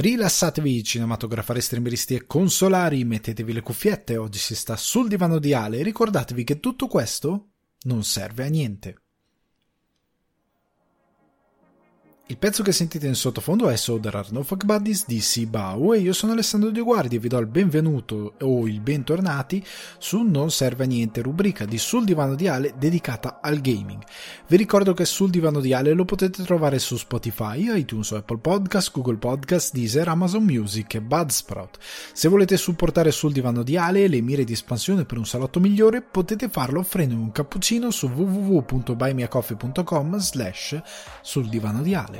Rilassatevi cinematografari, streameristi e consolari, mettetevi le cuffiette, oggi si sta sul divano di Ale e ricordatevi che tutto questo non serve a niente. Il pezzo che sentite in sottofondo è So There No Fuck Buddies di Sibau e io sono Alessandro Di Guardi e vi do il benvenuto o il bentornati su Non Serve a Niente, rubrica di Sul Divano di Ale dedicata al gaming. Vi ricordo che Sul Divano di Ale lo potete trovare su Spotify, iTunes, Apple Podcast, Google Podcast, Deezer, Amazon Music e Budsprout. Se volete supportare Sul Divano di Ale e le mire di espansione per un salotto migliore potete farlo offrendo un cappuccino su www.buymeacoffee.com slash sul divano di Ale.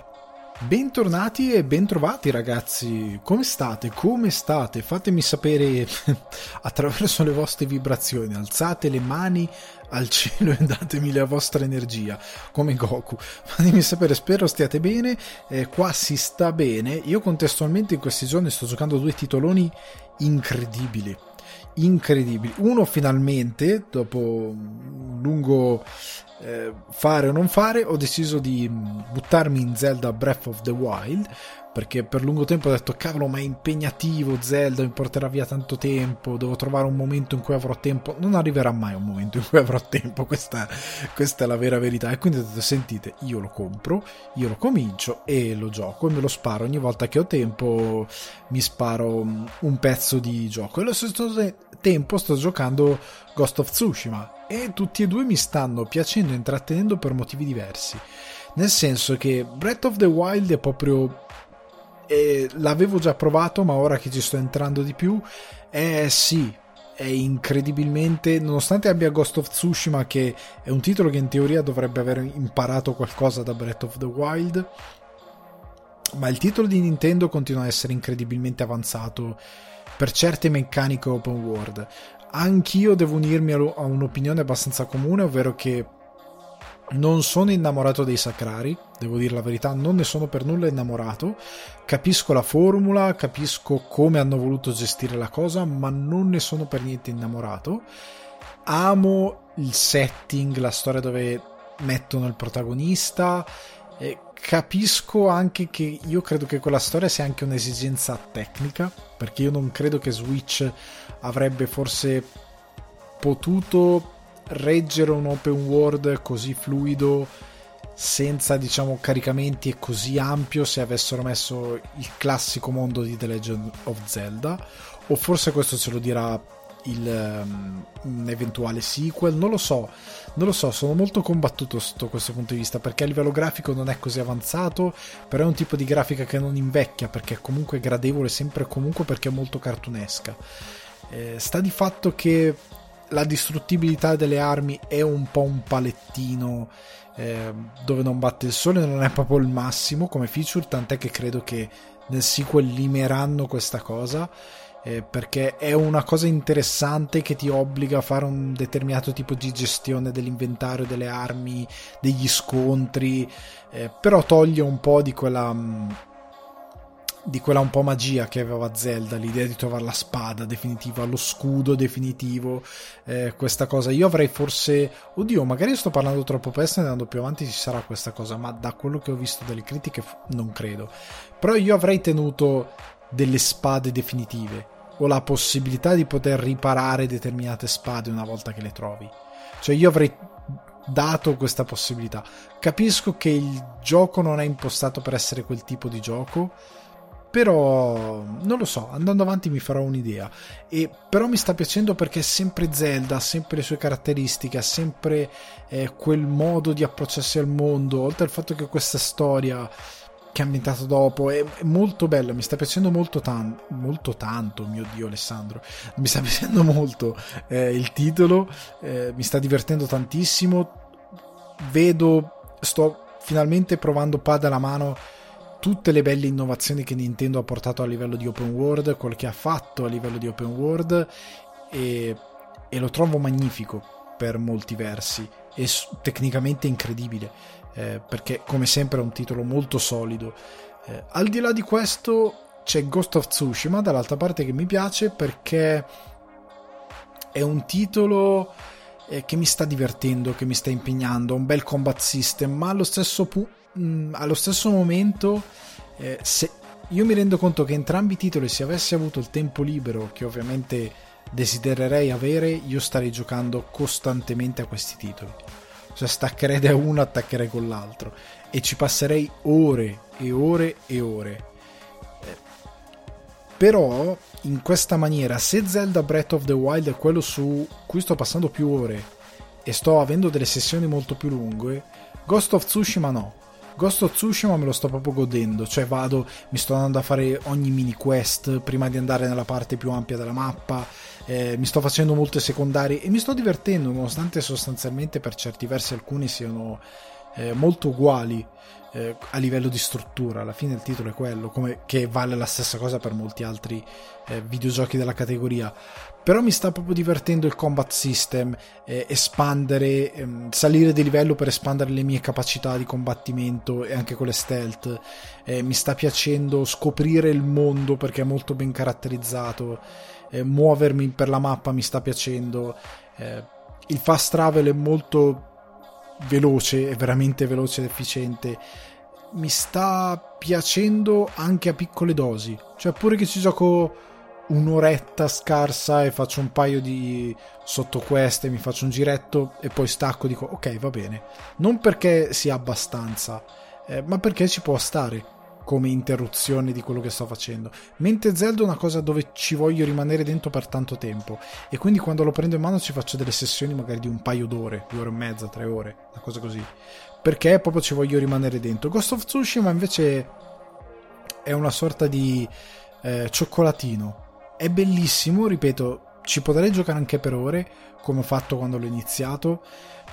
Bentornati e bentrovati ragazzi, come state? Come state? Fatemi sapere attraverso le vostre vibrazioni, alzate le mani al cielo e datemi la vostra energia, come Goku. Fatemi sapere, spero stiate bene, eh, qua si sta bene, io contestualmente in questi giorni sto giocando due titoloni incredibili incredibili. Uno finalmente, dopo un lungo eh, fare o non fare, ho deciso di buttarmi in Zelda Breath of the Wild perché per lungo tempo ho detto cavolo ma è impegnativo Zelda mi porterà via tanto tempo devo trovare un momento in cui avrò tempo non arriverà mai un momento in cui avrò tempo questa, questa è la vera verità e quindi ho detto sentite io lo compro io lo comincio e lo gioco e me lo sparo ogni volta che ho tempo mi sparo un pezzo di gioco e allo stesso tempo sto giocando Ghost of Tsushima e tutti e due mi stanno piacendo e intrattenendo per motivi diversi. Nel senso che Breath of the Wild è proprio. Eh, l'avevo già provato, ma ora che ci sto entrando di più, eh sì, è incredibilmente. Nonostante abbia Ghost of Tsushima, che è un titolo che in teoria dovrebbe aver imparato qualcosa da Breath of the Wild, ma il titolo di Nintendo continua a essere incredibilmente avanzato per certe meccaniche open world anch'io devo unirmi a un'opinione abbastanza comune, ovvero che non sono innamorato dei sacrari, devo dire la verità, non ne sono per nulla innamorato. Capisco la formula, capisco come hanno voluto gestire la cosa, ma non ne sono per niente innamorato. Amo il setting, la storia dove mettono il protagonista. E capisco anche che io credo che quella storia sia anche un'esigenza tecnica, perché io non credo che Switch avrebbe forse potuto reggere un open world così fluido senza diciamo caricamenti e così ampio se avessero messo il classico mondo di The Legend of Zelda o forse questo ce lo dirà il, um, un eventuale sequel non lo so. Non lo so sono molto combattuto sotto questo punto di vista perché a livello grafico non è così avanzato però è un tipo di grafica che non invecchia perché è comunque gradevole sempre e comunque perché è molto cartunesca. Eh, sta di fatto che la distruttibilità delle armi è un po' un palettino eh, dove non batte il sole, non è proprio il massimo come feature, tant'è che credo che nel sequel limeranno questa cosa. Eh, perché è una cosa interessante che ti obbliga a fare un determinato tipo di gestione dell'inventario delle armi, degli scontri, eh, però toglie un po' di quella mh, mm, di quella un po' magia che aveva Zelda, l'idea di trovare la spada definitiva, lo scudo definitivo, eh, questa cosa. Io avrei forse, oddio, magari sto parlando troppo presto e andando più avanti ci sarà questa cosa, ma da quello che ho visto dalle critiche non credo. Però io avrei tenuto delle spade definitive o la possibilità di poter riparare determinate spade una volta che le trovi. Cioè io avrei dato questa possibilità. Capisco che il gioco non è impostato per essere quel tipo di gioco però non lo so, andando avanti mi farò un'idea. E, però mi sta piacendo perché è sempre Zelda, ha sempre le sue caratteristiche, ha sempre eh, quel modo di approcciarsi al mondo, oltre al fatto che questa storia che è ambientata dopo è, è molto bella, mi sta piacendo molto, tan- molto tanto, mio dio Alessandro, mi sta piacendo molto eh, il titolo, eh, mi sta divertendo tantissimo, vedo, sto finalmente provando Pada alla mano tutte le belle innovazioni che Nintendo ha portato a livello di open world, quel che ha fatto a livello di open world e, e lo trovo magnifico per molti versi e tecnicamente incredibile eh, perché come sempre è un titolo molto solido. Eh, al di là di questo c'è Ghost of Tsushima dall'altra parte che mi piace perché è un titolo eh, che mi sta divertendo, che mi sta impegnando, un bel combat system, ma allo stesso punto mh, allo stesso momento, eh, se, io mi rendo conto che entrambi i titoli, se avessi avuto il tempo libero, che ovviamente desidererei avere, io starei giocando costantemente a questi titoli. Cioè staccherei da uno, attaccherei con l'altro e ci passerei ore e ore e ore. Eh, però in questa maniera, se Zelda Breath of the Wild è quello su cui sto passando più ore e sto avendo delle sessioni molto più lunghe, Ghost of Tsushima no. Ghost of Tsushima me lo sto proprio godendo, cioè vado, mi sto andando a fare ogni mini quest prima di andare nella parte più ampia della mappa, eh, mi sto facendo molte secondarie e mi sto divertendo, nonostante sostanzialmente per certi versi alcuni siano eh, molto uguali eh, a livello di struttura. Alla fine il titolo è quello, come, che vale la stessa cosa per molti altri eh, videogiochi della categoria però mi sta proprio divertendo il combat system, eh, espandere, ehm, salire di livello per espandere le mie capacità di combattimento e anche con le stealth. Eh, mi sta piacendo scoprire il mondo perché è molto ben caratterizzato, eh, muovermi per la mappa mi sta piacendo. Eh, il fast travel è molto veloce, è veramente veloce ed efficiente. Mi sta piacendo anche a piccole dosi, cioè pure che ci gioco un'oretta scarsa e faccio un paio di sottoqueste, mi faccio un giretto e poi stacco dico ok va bene. Non perché sia abbastanza, eh, ma perché ci può stare come interruzione di quello che sto facendo. Mentre Zelda è una cosa dove ci voglio rimanere dentro per tanto tempo e quindi quando lo prendo in mano ci faccio delle sessioni magari di un paio d'ore, due ore e mezza, tre ore, una cosa così. Perché proprio ci voglio rimanere dentro. Ghost of Tsushima invece è una sorta di eh, cioccolatino è bellissimo, ripeto, ci potrei giocare anche per ore, come ho fatto quando l'ho iniziato,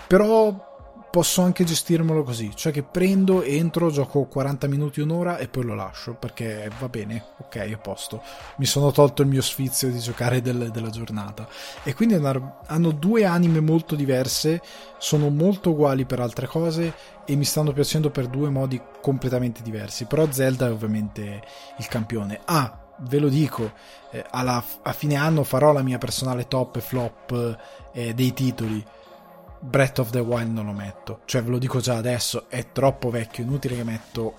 però posso anche gestirmelo così, cioè che prendo, entro, gioco 40 minuti, un'ora e poi lo lascio, perché va bene, ok, a posto. Mi sono tolto il mio sfizio di giocare del, della giornata. E quindi hanno due anime molto diverse, sono molto uguali per altre cose e mi stanno piacendo per due modi completamente diversi. Però Zelda è ovviamente il campione. Ah, ve lo dico, eh, alla, a fine anno farò la mia personale top e flop eh, dei titoli. Breath of the Wild non lo metto, cioè ve lo dico già adesso, è troppo vecchio, inutile che metto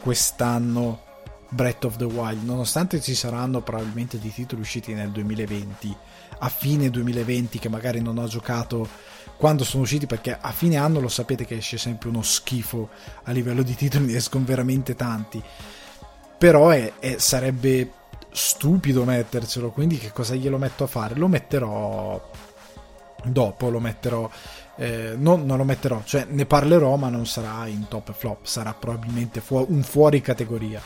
quest'anno Breath of the Wild, nonostante ci saranno probabilmente dei titoli usciti nel 2020, a fine 2020 che magari non ho giocato quando sono usciti perché a fine anno lo sapete che esce sempre uno schifo a livello di titoli, ne escono veramente tanti però è, è, sarebbe stupido mettercelo, quindi che cosa glielo metto a fare? Lo metterò dopo, lo metterò... Eh, non, non, lo metterò, cioè ne parlerò ma non sarà in top flop, sarà probabilmente fu- un fuori categoria.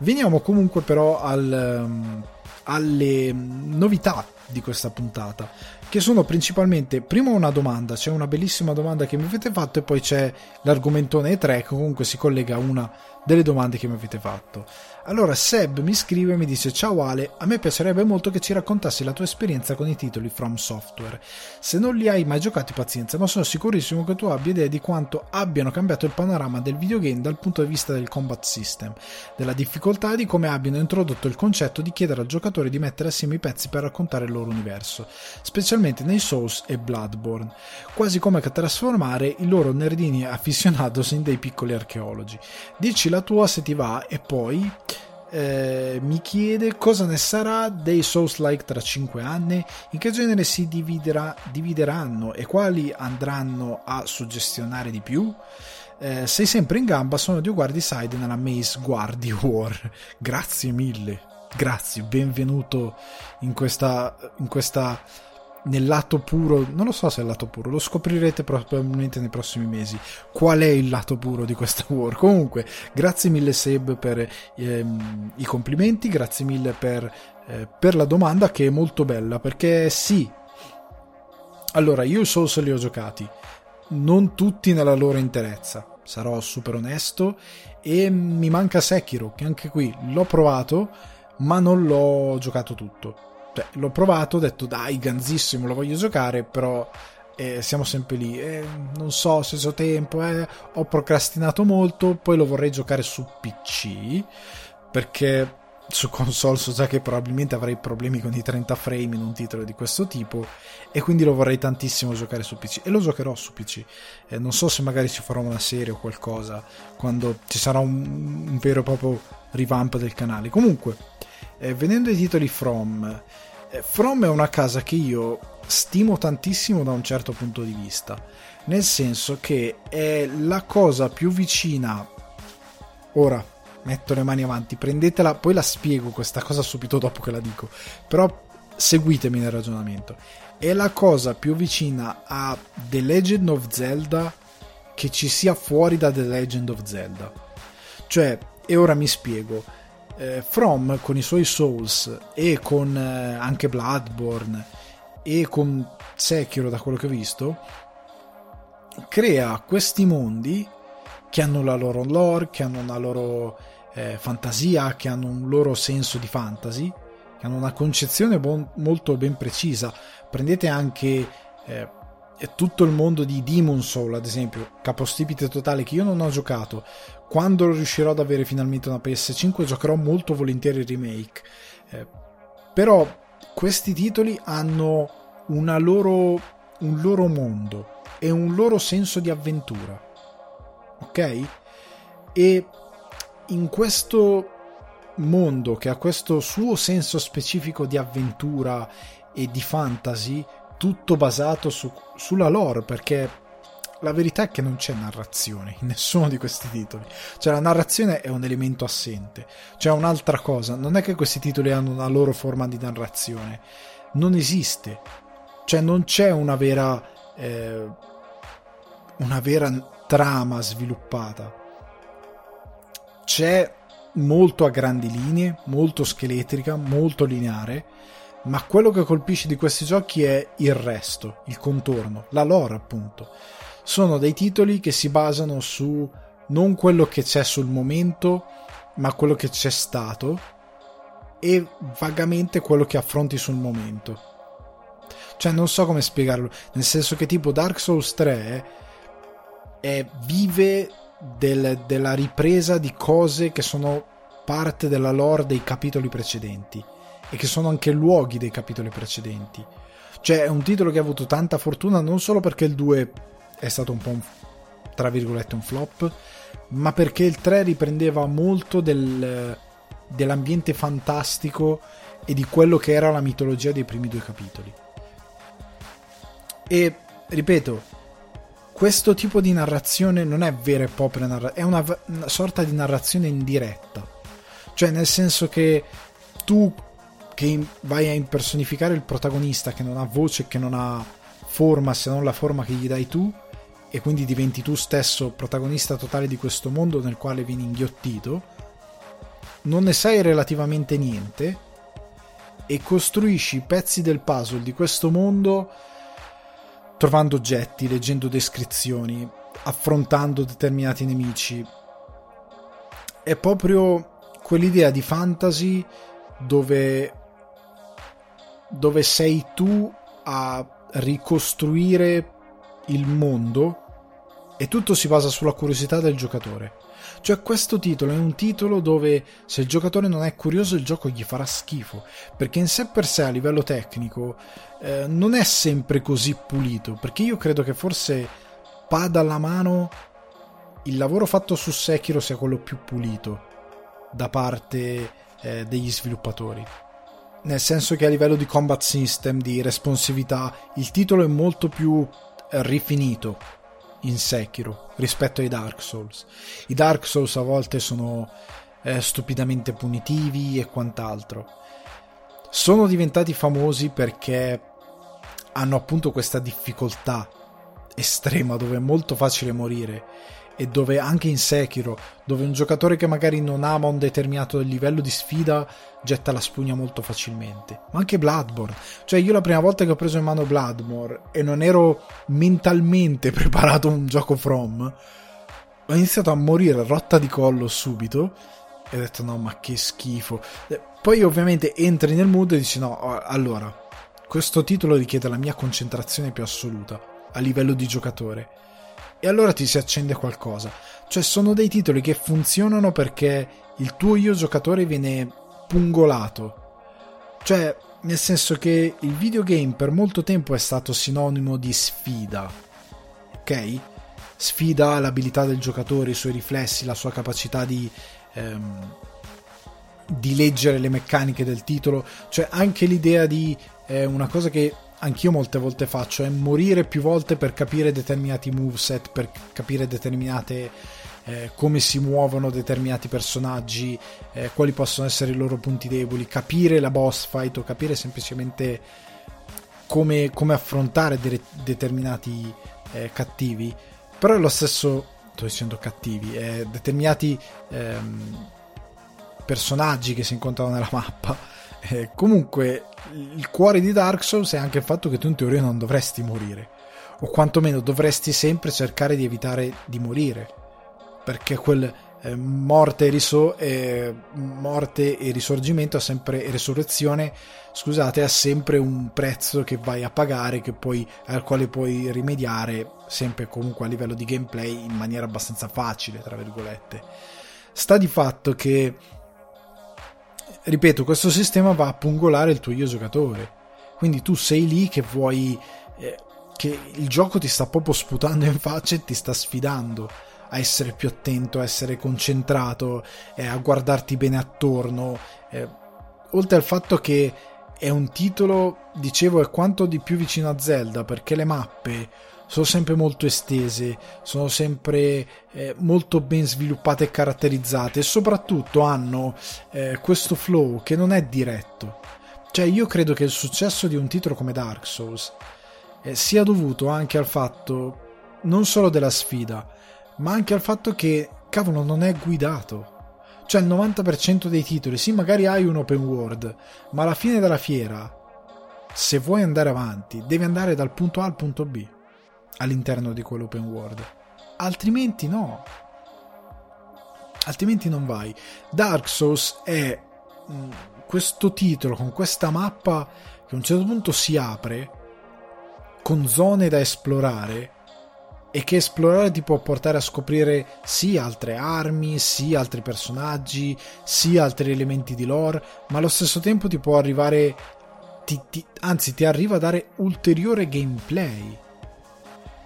Veniamo comunque però al, um, alle novità di questa puntata che sono principalmente prima una domanda, c'è una bellissima domanda che mi avete fatto e poi c'è l'argomentone 3 che comunque si collega a una delle domande che mi avete fatto. Allora Seb mi scrive e mi dice ciao Ale, a me piacerebbe molto che ci raccontassi la tua esperienza con i titoli From Software. Se non li hai mai giocati pazienza, ma sono sicurissimo che tu abbia idea di quanto abbiano cambiato il panorama del videogame dal punto di vista del combat system, della difficoltà e di come abbiano introdotto il concetto di chiedere al giocatore di mettere assieme i pezzi per raccontare il loro universo, specialmente nei Souls e Bloodborne, quasi come che trasformare i loro nerdini aficionados in dei piccoli archeologi. Dici la tua se ti va e poi eh, mi chiede cosa ne sarà dei Souls-like tra 5 anni, in che genere si dividerà, divideranno e quali andranno a suggestionare di più. Eh, sei sempre in gamba, sono di Guardi Side nella Maze Guardi War. Grazie mille, grazie, benvenuto in questa, in questa nel lato puro, non lo so se è il lato puro, lo scoprirete probabilmente nei prossimi mesi. Qual è il lato puro di questa war? Comunque, grazie mille Seb per ehm, i complimenti, grazie mille per, eh, per, la domanda che è molto bella perché sì. Allora, io i Souls li ho giocati, non tutti nella loro interezza, sarò super onesto e mi manca Sekiro, che anche qui l'ho provato, ma non l'ho giocato tutto. Cioè, l'ho provato, ho detto dai, ganzissimo, lo voglio giocare, però eh, siamo sempre lì. Eh, non so se ho tempo, eh, ho procrastinato molto, poi lo vorrei giocare su PC perché su console so già che probabilmente avrei problemi con i 30 frame in un titolo di questo tipo e quindi lo vorrei tantissimo giocare su PC e lo giocherò su PC eh, non so se magari ci farò una serie o qualcosa quando ci sarà un, un vero e proprio revamp del canale. Comunque eh, venendo ai titoli From eh, From è una casa che io stimo tantissimo da un certo punto di vista nel senso che è la cosa più vicina ora metto le mani avanti, prendetela, poi la spiego questa cosa subito dopo che la dico, però seguitemi nel ragionamento. È la cosa più vicina a The Legend of Zelda che ci sia fuori da The Legend of Zelda. Cioè, e ora mi spiego. Eh, From con i suoi Souls e con eh, anche Bloodborne e con Sekiro da quello che ho visto crea questi mondi che hanno la loro lore, che hanno una loro eh, fantasia, che hanno un loro senso di fantasy, che hanno una concezione bon- molto ben precisa. Prendete anche eh, tutto il mondo di Demon Soul, ad esempio, capostipite totale che io non ho giocato. Quando riuscirò ad avere finalmente una PS5 giocherò molto volentieri il remake. Eh, però questi titoli hanno loro, un loro mondo e un loro senso di avventura. Ok? E in questo mondo che ha questo suo senso specifico di avventura e di fantasy, tutto basato su, sulla lore, perché la verità è che non c'è narrazione in nessuno di questi titoli. Cioè la narrazione è un elemento assente. C'è un'altra cosa, non è che questi titoli hanno una loro forma di narrazione. Non esiste. Cioè non c'è una vera eh, una vera trama sviluppata c'è molto a grandi linee, molto scheletrica, molto lineare, ma quello che colpisce di questi giochi è il resto, il contorno, la lore appunto. Sono dei titoli che si basano su non quello che c'è sul momento, ma quello che c'è stato e vagamente quello che affronti sul momento. Cioè non so come spiegarlo, nel senso che tipo Dark Souls 3 è, vive del, della ripresa di cose che sono parte della lore dei capitoli precedenti e che sono anche luoghi dei capitoli precedenti. Cioè è un titolo che ha avuto tanta fortuna non solo perché il 2 è stato un po' un, tra virgolette un flop, ma perché il 3 riprendeva molto del, dell'ambiente fantastico e di quello che era la mitologia dei primi due capitoli. E ripeto, questo tipo di narrazione non è vera e propria narrazione, è una, una, sorta di narrazione indiretta. Cioè, nel senso che tu che vai a impersonificare il protagonista che non ha voce, che non ha forma se non la forma che gli dai tu, e quindi diventi tu stesso protagonista totale di questo mondo nel quale vieni inghiottito, non ne sai relativamente niente e costruisci pezzi del puzzle di questo mondo trovando oggetti, leggendo descrizioni, affrontando determinati nemici. È proprio quell'idea di fantasy dove, dove sei tu a ricostruire il mondo e tutto si basa sulla curiosità del giocatore. Cioè questo titolo è un titolo dove se il giocatore non è curioso il gioco gli farà schifo, perché in sé per sé a livello tecnico eh, non è sempre così pulito, perché io credo che forse pada alla mano il lavoro fatto su Sekiro sia quello più pulito da parte eh, degli sviluppatori. Nel senso che a livello di combat system, di responsività, il titolo è molto più rifinito in Sekiro rispetto ai Dark Souls. I Dark Souls a volte sono eh, stupidamente punitivi e quant'altro. Sono diventati famosi perché hanno appunto questa difficoltà estrema dove è molto facile morire e dove anche in Sekiro, dove un giocatore che magari non ama un determinato livello di sfida getta la spugna molto facilmente. Ma anche Bloodborne, cioè io la prima volta che ho preso in mano Bloodborne e non ero mentalmente preparato a un gioco From, ho iniziato a morire rotta di collo subito e ho detto no ma che schifo. Poi ovviamente entri nel mood e dici no, allora, questo titolo richiede la mia concentrazione più assoluta a livello di giocatore e allora ti si accende qualcosa. Cioè sono dei titoli che funzionano perché il tuo io giocatore viene spungolato. Cioè, nel senso che il videogame per molto tempo è stato sinonimo di sfida. Ok? Sfida l'abilità del giocatore, i suoi riflessi, la sua capacità di, ehm, di leggere le meccaniche del titolo. Cioè, anche l'idea di eh, una cosa che anch'io molte volte faccio è morire più volte per capire determinati moveset, per capire determinate eh, come si muovono determinati personaggi, eh, quali possono essere i loro punti deboli, capire la boss fight o capire semplicemente come, come affrontare de- determinati eh, cattivi. Però è lo stesso, sto dicendo cattivi, eh, determinati ehm, personaggi che si incontrano nella mappa. Eh, comunque, il cuore di Dark Souls è anche il fatto che tu in teoria non dovresti morire, o quantomeno dovresti sempre cercare di evitare di morire. Perché quel eh, morte, e riso- eh, morte e risorgimento ha sempre e resurrezione scusate ha sempre un prezzo che vai a pagare poi, al quale puoi rimediare sempre comunque a livello di gameplay in maniera abbastanza facile tra virgolette. Sta di fatto che ripeto questo sistema va a pungolare il tuo io giocatore quindi tu sei lì che vuoi eh, che il gioco ti sta proprio sputando in faccia e ti sta sfidando a essere più attento, a essere concentrato, eh, a guardarti bene attorno. Eh, oltre al fatto che è un titolo, dicevo, è quanto di più vicino a Zelda, perché le mappe sono sempre molto estese, sono sempre eh, molto ben sviluppate e caratterizzate e soprattutto hanno eh, questo flow che non è diretto. Cioè io credo che il successo di un titolo come Dark Souls eh, sia dovuto anche al fatto non solo della sfida, ma anche al fatto che, cavolo, non è guidato. Cioè il 90% dei titoli, sì, magari hai un open world, ma alla fine della fiera, se vuoi andare avanti, devi andare dal punto A al punto B all'interno di quell'open world. Altrimenti no. Altrimenti non vai. Dark Souls è mm, questo titolo con questa mappa che a un certo punto si apre con zone da esplorare e che esplorare ti può portare a scoprire sì altre armi, sì altri personaggi, sì altri elementi di lore, ma allo stesso tempo ti può arrivare, ti, ti, anzi ti arriva a dare ulteriore gameplay.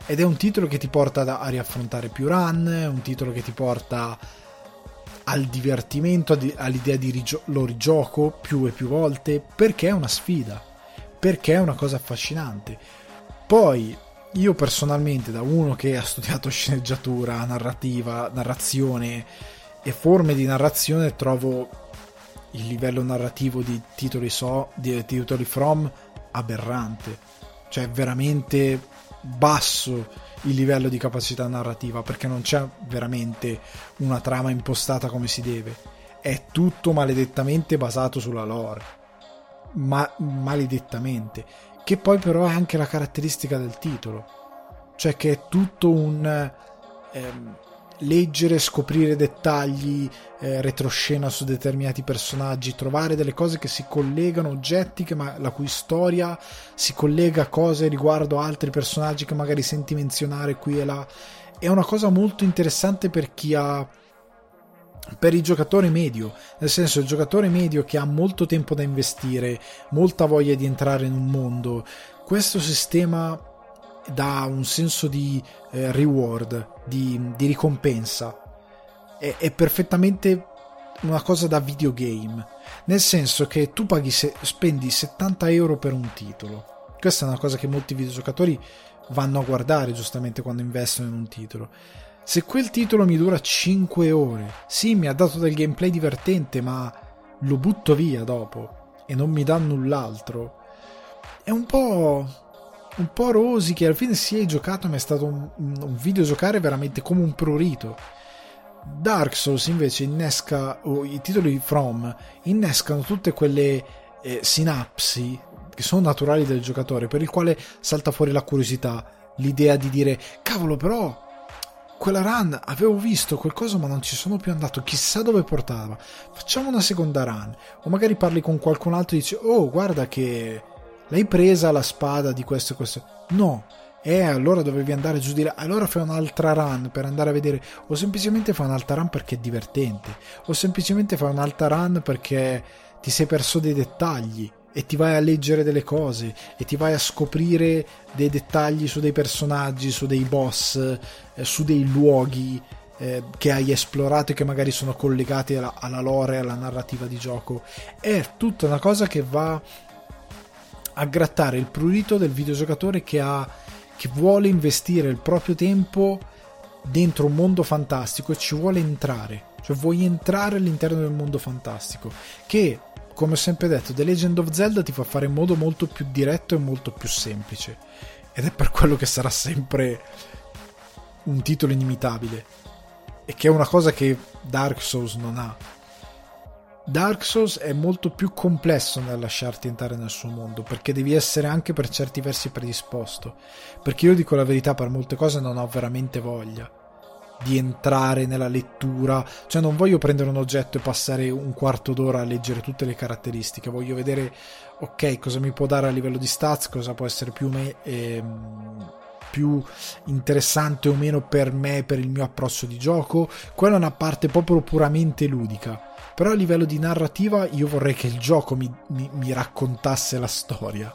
Ed è un titolo che ti porta a riaffrontare più run, è un titolo che ti porta al divertimento, all'idea di rigio- lo rigioco più e più volte, perché è una sfida, perché è una cosa affascinante. Poi io personalmente, da uno che ha studiato sceneggiatura, narrativa, narrazione e forme di narrazione, trovo il livello narrativo di titoli, so, di titoli From aberrante. Cioè, veramente basso il livello di capacità narrativa perché non c'è veramente una trama impostata come si deve. È tutto maledettamente basato sulla lore. Ma maledettamente che poi però è anche la caratteristica del titolo, cioè che è tutto un ehm, leggere, scoprire dettagli, eh, retroscena su determinati personaggi, trovare delle cose che si collegano, oggetti che ma- la cui storia si collega a cose riguardo altri personaggi che magari senti menzionare qui e là. È una cosa molto interessante per chi ha per il giocatore medio, nel senso il giocatore medio che ha molto tempo da investire, molta voglia di entrare in un mondo, questo sistema dà un senso di eh, reward, di, di ricompensa. È, è, perfettamente una cosa da videogame, nel senso che tu paghi se, spendi 70 euro per un titolo. Questa è una cosa che molti videogiocatori vanno a guardare giustamente quando investono in un titolo se quel titolo mi dura 5 ore, sì, mi ha dato del gameplay divertente, ma lo butto via dopo e non mi dà null'altro. È un po'. Un po' rosy che alla fine si è giocato, ma è stato un, un videogiocare veramente come un prurito. Dark Souls invece innesca, o i titoli From innescano tutte quelle eh, sinapsi che sono naturali del giocatore, per il quale salta fuori la curiosità, l'idea di dire cavolo però quella run avevo visto qualcosa ma non ci sono più andato, chissà dove portava. Facciamo una seconda run. O magari parli con qualcun altro e dici, oh guarda che l'hai presa la spada di questo e questo. No, e eh, allora dovevi andare giù di là, allora fai un'altra run per andare a vedere, o semplicemente fai un'altra run perché è divertente, o semplicemente fai un'altra run perché ti sei perso dei dettagli e ti vai a leggere delle cose e ti vai a scoprire dei dettagli su dei personaggi, su dei boss, eh, su dei luoghi eh, che hai esplorato e che magari sono collegati alla, alla lore, alla narrativa di gioco. È tutta una cosa che va a grattare il prurito del videogiocatore che, ha, che vuole investire il proprio tempo dentro un mondo fantastico e ci vuole entrare. Cioè vuoi entrare all'interno del mondo fantastico che come ho sempre detto, The Legend of Zelda ti fa fare in modo molto più diretto e molto più semplice. Ed è per quello che sarà sempre un titolo inimitabile. E che è una cosa che Dark Souls non ha. Dark Souls è molto più complesso nel lasciarti entrare nel suo mondo, perché devi essere anche per certi versi predisposto. Perché io dico la verità, per molte cose non ho veramente voglia di entrare nella lettura, cioè non voglio prendere un oggetto e passare un quarto d'ora a leggere tutte le caratteristiche, voglio vedere ok cosa mi può dare a livello di stats, cosa può essere più, me, ehm, più interessante o meno per me, per il mio approccio di gioco, quella è una parte proprio puramente ludica. Però a livello di narrativa io vorrei che il gioco mi, mi, mi raccontasse la storia.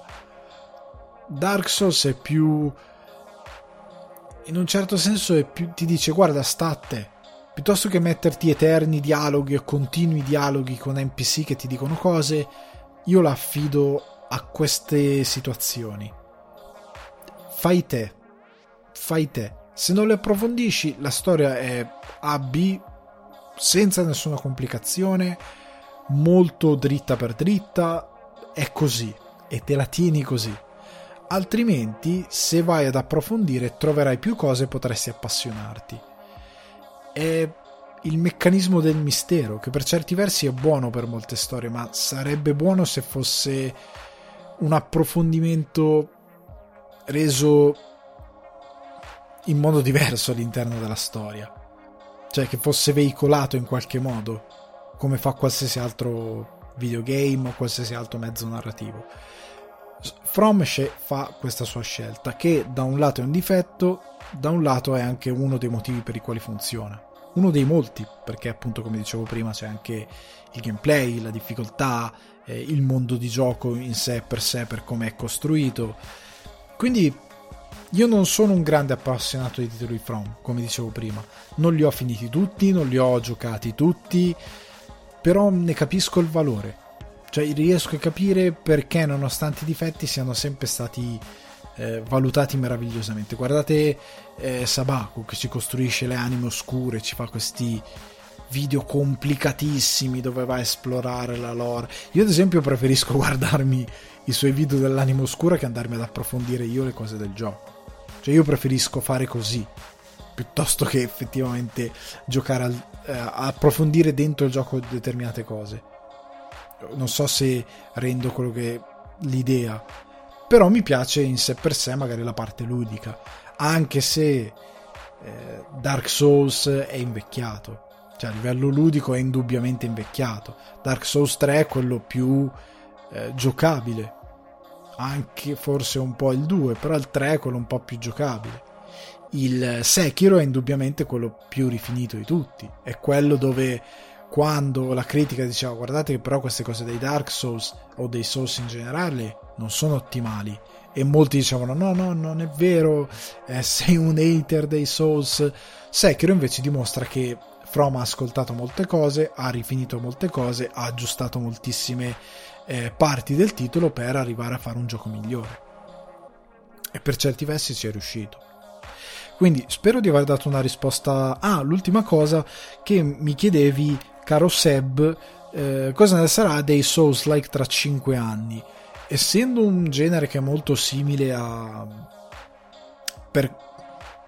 Dark Souls è più in un certo senso più, ti dice guarda sta a te. Piuttosto che metterti eterni dialoghi e continui dialoghi con NPC che ti dicono cose io la affido a queste situazioni. Fai te. Fai te. Se non le approfondisci la storia è A B senza nessuna complicazione molto dritta per dritta è così e te la tieni così altrimenti se vai ad approfondire troverai più cose e potresti appassionarti. È il meccanismo del mistero, che per certi versi è buono per molte storie, ma sarebbe buono se fosse un approfondimento reso in modo diverso all'interno della storia. Cioè che fosse veicolato in qualche modo, come fa qualsiasi altro videogame o qualsiasi altro mezzo narrativo From fa questa sua scelta, che da un lato è un difetto, da un lato è anche uno dei motivi per i quali funziona. Uno dei molti, perché appunto come dicevo prima c'è anche il gameplay, la difficoltà, eh, il mondo di gioco in sé per sé, per come è costruito. Quindi io non sono un grande appassionato di titoli From, come dicevo prima. Non li ho finiti tutti, non li ho giocati tutti, però ne capisco il valore cioè riesco a capire perché nonostante i difetti siano sempre stati eh, valutati meravigliosamente. Guardate eh, Sabaku che ci costruisce le anime oscure, ci fa questi video complicatissimi dove va a esplorare la lore. Io ad esempio preferisco guardarmi i suoi video dell'anima oscura che andarmi ad approfondire io le cose del gioco. Cioè io preferisco fare così piuttosto che effettivamente giocare al, eh, approfondire dentro il gioco determinate cose. Non so se rendo quello che l'idea però mi piace in sé per sé magari la parte ludica anche se eh, Dark Souls è invecchiato. Cioè a livello ludico è indubbiamente invecchiato. Dark Souls 3 è quello più eh, giocabile anche forse un po' il 2 però il 3 è quello un po' più giocabile. Il Sekiro è indubbiamente quello più rifinito di tutti. È quello dove quando la critica diceva guardate che però queste cose dei Dark Souls o dei Souls in generale non sono ottimali. E molti dicevano no no non è vero eh, sei un hater dei Souls. Sekiro invece dimostra che From ha ascoltato molte cose ha rifinito molte cose ha aggiustato moltissime eh, parti del titolo per arrivare a fare un gioco migliore e per certi versi ci è riuscito quindi spero di aver dato una risposta. Ah, l'ultima cosa che mi chiedevi caro Seb, eh, cosa ne sarà dei Souls-like tra 5 anni? Essendo un genere che è molto simile a... Per...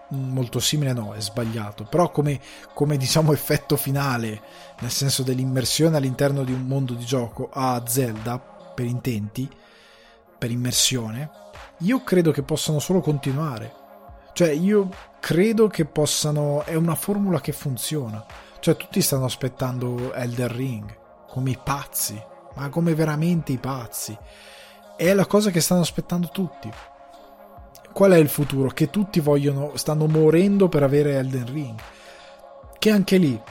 molto simile no, è sbagliato, però come, come diciamo effetto finale, nel senso dell'immersione all'interno di un mondo di gioco a Zelda, per intenti, per immersione, io credo che possano solo continuare. Cioè, io credo che possano... è una formula che funziona cioè, tutti stanno aspettando Elder Ring come i pazzi, ma come veramente i pazzi. È la cosa che stanno aspettando tutti. Qual è il futuro? Che tutti vogliono, stanno morendo per avere Elden Ring. Che anche lì,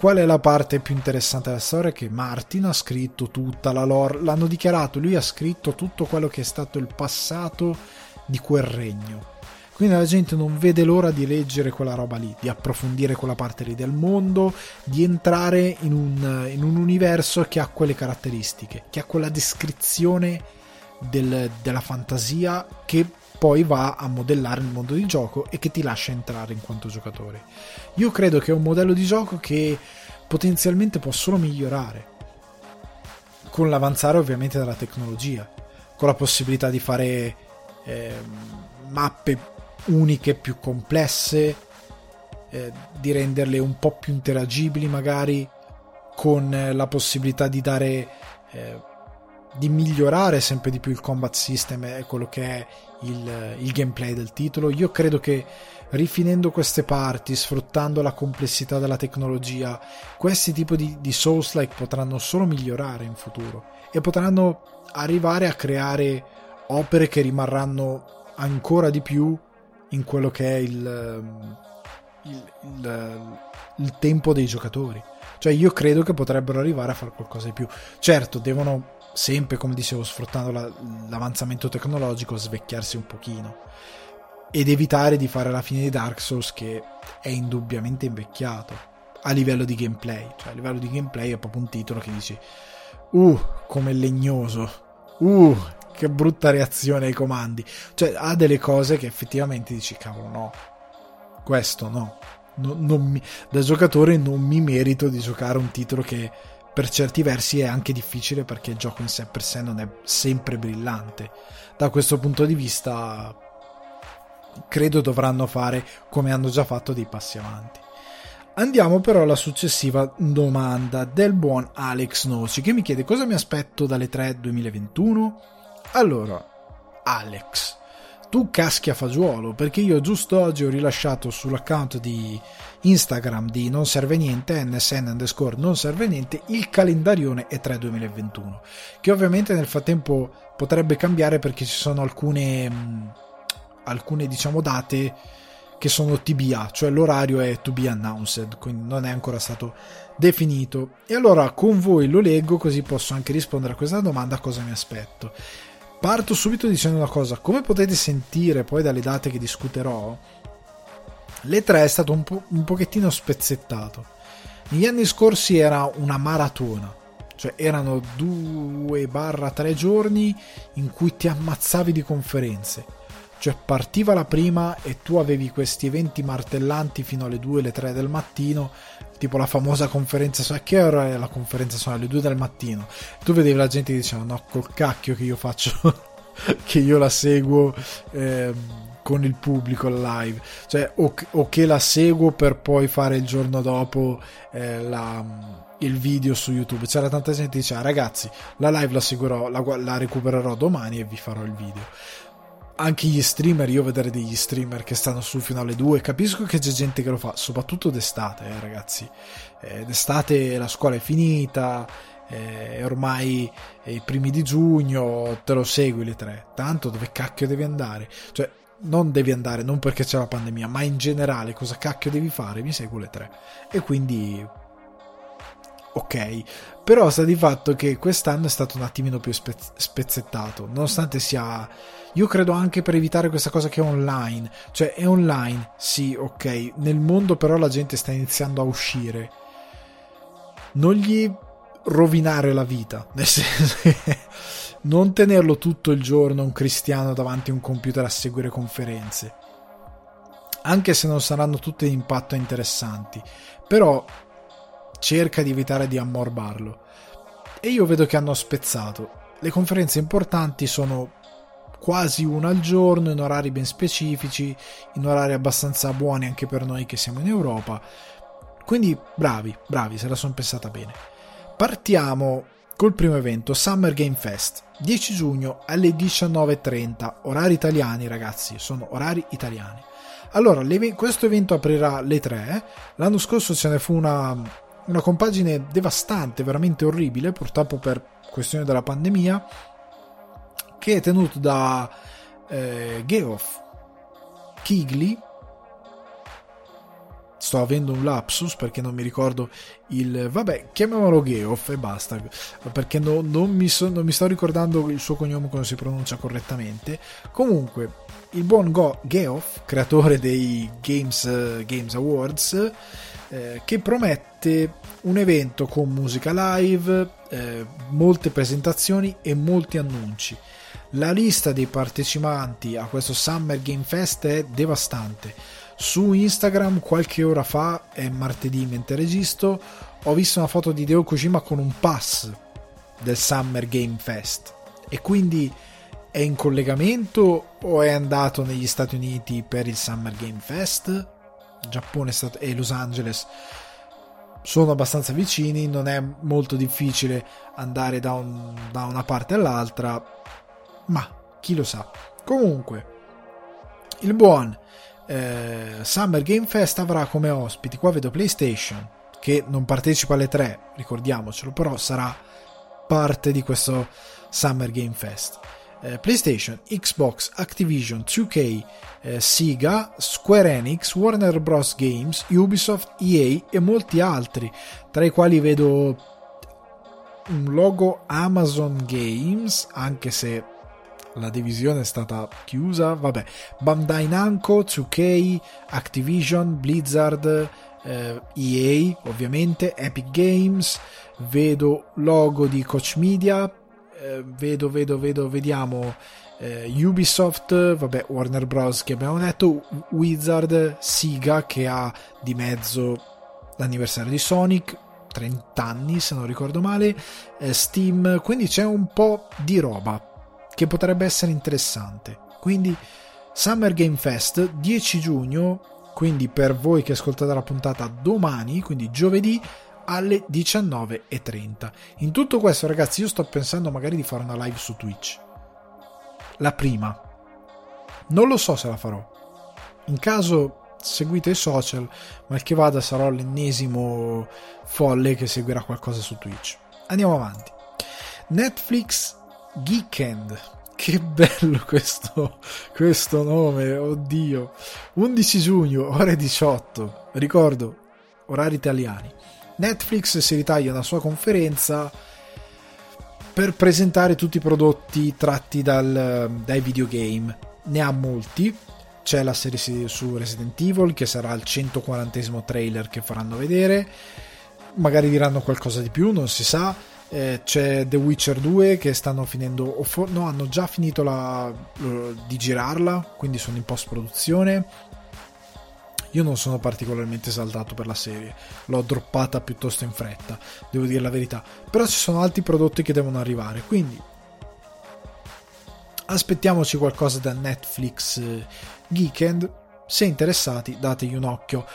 qual è la parte più interessante della storia? Che Martin ha scritto tutta la lore, l'hanno dichiarato, lui ha scritto tutto quello che è stato il passato di quel regno. Quindi la gente non vede l'ora di leggere quella roba lì, di approfondire quella parte lì del mondo, di entrare in un, in un universo che ha quelle caratteristiche, che ha quella descrizione del, della fantasia che poi va a modellare il mondo di gioco e che ti lascia entrare in quanto giocatore. Io credo che è un modello di gioco che potenzialmente può solo migliorare con l'avanzare ovviamente della tecnologia, con la possibilità di fare eh, mappe uniche, più complesse, eh, di renderle un po' più interagibili magari, con la possibilità di dare... Eh, di migliorare sempre di più il combat system e quello che è il, il, gameplay del titolo. Io credo che rifinendo queste parti, sfruttando la complessità della tecnologia, questi tipi di, di Souls-like potranno solo migliorare in futuro e potranno arrivare a creare opere che rimarranno ancora di più in quello che è il, il, il, il tempo dei giocatori. Cioè io credo che potrebbero arrivare a fare qualcosa di più. Certo, devono sempre, come dicevo, sfruttando la, l'avanzamento tecnologico, svecchiarsi un pochino ed evitare di fare la fine di Dark Souls che è indubbiamente invecchiato a livello di gameplay. Cioè a livello di gameplay è proprio un titolo che dici uh, come legnoso. Uh, che brutta reazione ai comandi. Cioè, ha delle cose che effettivamente dici, cavolo, no. Questo no. no mi, da giocatore non mi merito di giocare un titolo che per certi versi è anche difficile perché il gioco in sé per sé non è sempre brillante. Da questo punto di vista, credo dovranno fare come hanno già fatto dei passi avanti. Andiamo però alla successiva domanda del buon Alex Noci che mi chiede cosa mi aspetto dalle 3 2021 allora, Alex, tu caschi a fagiolo perché io giusto oggi ho rilasciato sull'account di Instagram di Non Serve Niente, nsn underscore Non Serve Niente, il calendarione E3 2021, che ovviamente nel frattempo potrebbe cambiare perché ci sono alcune, mh, alcune diciamo date che sono TBA, cioè l'orario è to be announced, quindi non è ancora stato definito. E allora con voi lo leggo così posso anche rispondere a questa domanda cosa mi aspetto. Parto subito dicendo una cosa, come potete sentire poi dalle date che discuterò, l'E3 è stato un, po- un pochettino spezzettato. Negli anni scorsi era una maratona, cioè erano 2-3 giorni in cui ti ammazzavi di conferenze. Cioè partiva la prima e tu avevi questi eventi martellanti fino alle 2 le 3 del mattino, tipo la famosa conferenza, a che ora è la conferenza? Sono alle 2 del mattino. Tu vedevi la gente che diceva no, col cacchio che io faccio, che io la seguo eh, con il pubblico live, cioè o, o, che la seguo per poi fare il giorno dopo eh, la, il video su YouTube. C'era tanta gente che diceva ragazzi, la live la seguirò, la, la recupererò domani e vi farò il video anche gli streamer, io vedere degli streamer che stanno sul fino alle 2, capisco che c'è gente che lo fa, soprattutto d'estate, eh, ragazzi. Eh, d'estate la scuola è finita, eh, è ormai i primi di giugno, te lo segui le tre. Tanto dove cacchio devi andare? Cioè, non devi andare, non perché c'è la pandemia, ma in generale cosa cacchio devi fare? Mi seguo le tre. E quindi ok, però sta di fatto che quest'anno è stato un attimino più spezz- spezzettato, nonostante sia io credo anche per evitare questa cosa che è online, cioè è online, sì, ok, nel mondo però la gente sta iniziando a uscire. Non gli rovinare la vita, nel senso che non tenerlo tutto il giorno un cristiano davanti a un computer a seguire conferenze. Anche se non saranno tutte di impatto interessanti, però cerca di evitare di ammorbarlo. E io vedo che hanno spezzato. Le conferenze importanti sono quasi una al giorno in orari ben specifici, in orari abbastanza buoni anche per noi che siamo in Europa. Quindi bravi, bravi, se la sono pensata bene. Partiamo col primo evento, Summer Game Fest, 10 giugno alle 19.30, orari italiani ragazzi, sono orari italiani. Allora, questo evento aprirà le 3, l'anno scorso ce ne fu una, una compagine devastante, veramente orribile, purtroppo per questione della pandemia, che è tenuto da eh, Geoff Kigley sto avendo un lapsus perché non mi ricordo il vabbè chiamiamolo Geoff e basta perché no, non, mi so, non, mi sto ricordando il suo cognome come si pronuncia correttamente comunque il buon Go- Geoff creatore dei Games, uh, Games Awards eh, che promette un evento con musica live eh, molte presentazioni e molti annunci la lista dei partecipanti a questo Summer Game Fest è devastante. Su Instagram qualche ora fa, è martedì mentre registro, ho visto una foto di Deo Kojima con un pass del Summer Game Fest. E quindi è in collegamento o è andato negli Stati Uniti per il Summer Game Fest? Giappone e Los Angeles sono abbastanza vicini, non è molto difficile andare da, un, da una parte all'altra ma chi lo sa. Comunque, il buon eh, Summer Game Fest avrà come ospiti, qua vedo PlayStation, che non partecipa alle tre, ricordiamocelo, però sarà parte di questo Summer Game Fest. Eh, PlayStation, Xbox, Activision, 2K, eh, Sega, Square Enix, Warner Bros. Games, Ubisoft, EA e molti altri, tra i quali vedo un logo Amazon Games, anche se la divisione è stata chiusa, vabbè, Bandai Namco, 2K, Activision, Blizzard, eh, EA ovviamente, Epic Games, vedo logo di Coach Media, eh, vedo, vedo, vedo, vediamo eh, Ubisoft, vabbè, Warner Bros. che abbiamo detto, Wizard, Siga che ha di mezzo l'anniversario di Sonic, 30 anni se non ricordo male, eh, Steam, quindi c'è un po' di roba che potrebbe essere interessante. Quindi Summer Game Fest 10 giugno, quindi per voi che ascoltate la puntata domani, quindi giovedì alle 19.30. In tutto questo ragazzi io sto pensando magari di fare una live su Twitch. La prima. Non lo so se la farò. In caso seguite i social, mal che vada sarò l'ennesimo folle che seguirà qualcosa su Twitch. Andiamo avanti. Netflix Geekend. Che bello questo, questo nome, oddio. 11 giugno, ore 18. Ricordo, orari italiani. Netflix si ritaglia una sua conferenza per presentare tutti i prodotti tratti dal, dai videogame. Ne ha molti. C'è la serie su Resident Evil che sarà il 140 trailer che faranno vedere. Magari diranno qualcosa di più, non si sa eh, c'è The Witcher 2 che stanno finendo, o for- no, hanno già finito la, di girarla, quindi sono in post produzione. Io non sono particolarmente saldato per la serie, l'ho droppata piuttosto in fretta, devo dire la verità. Però ci sono altri prodotti che devono arrivare, quindi aspettiamoci qualcosa da Netflix eh, Geekend. Se interessati, dategli un occhio.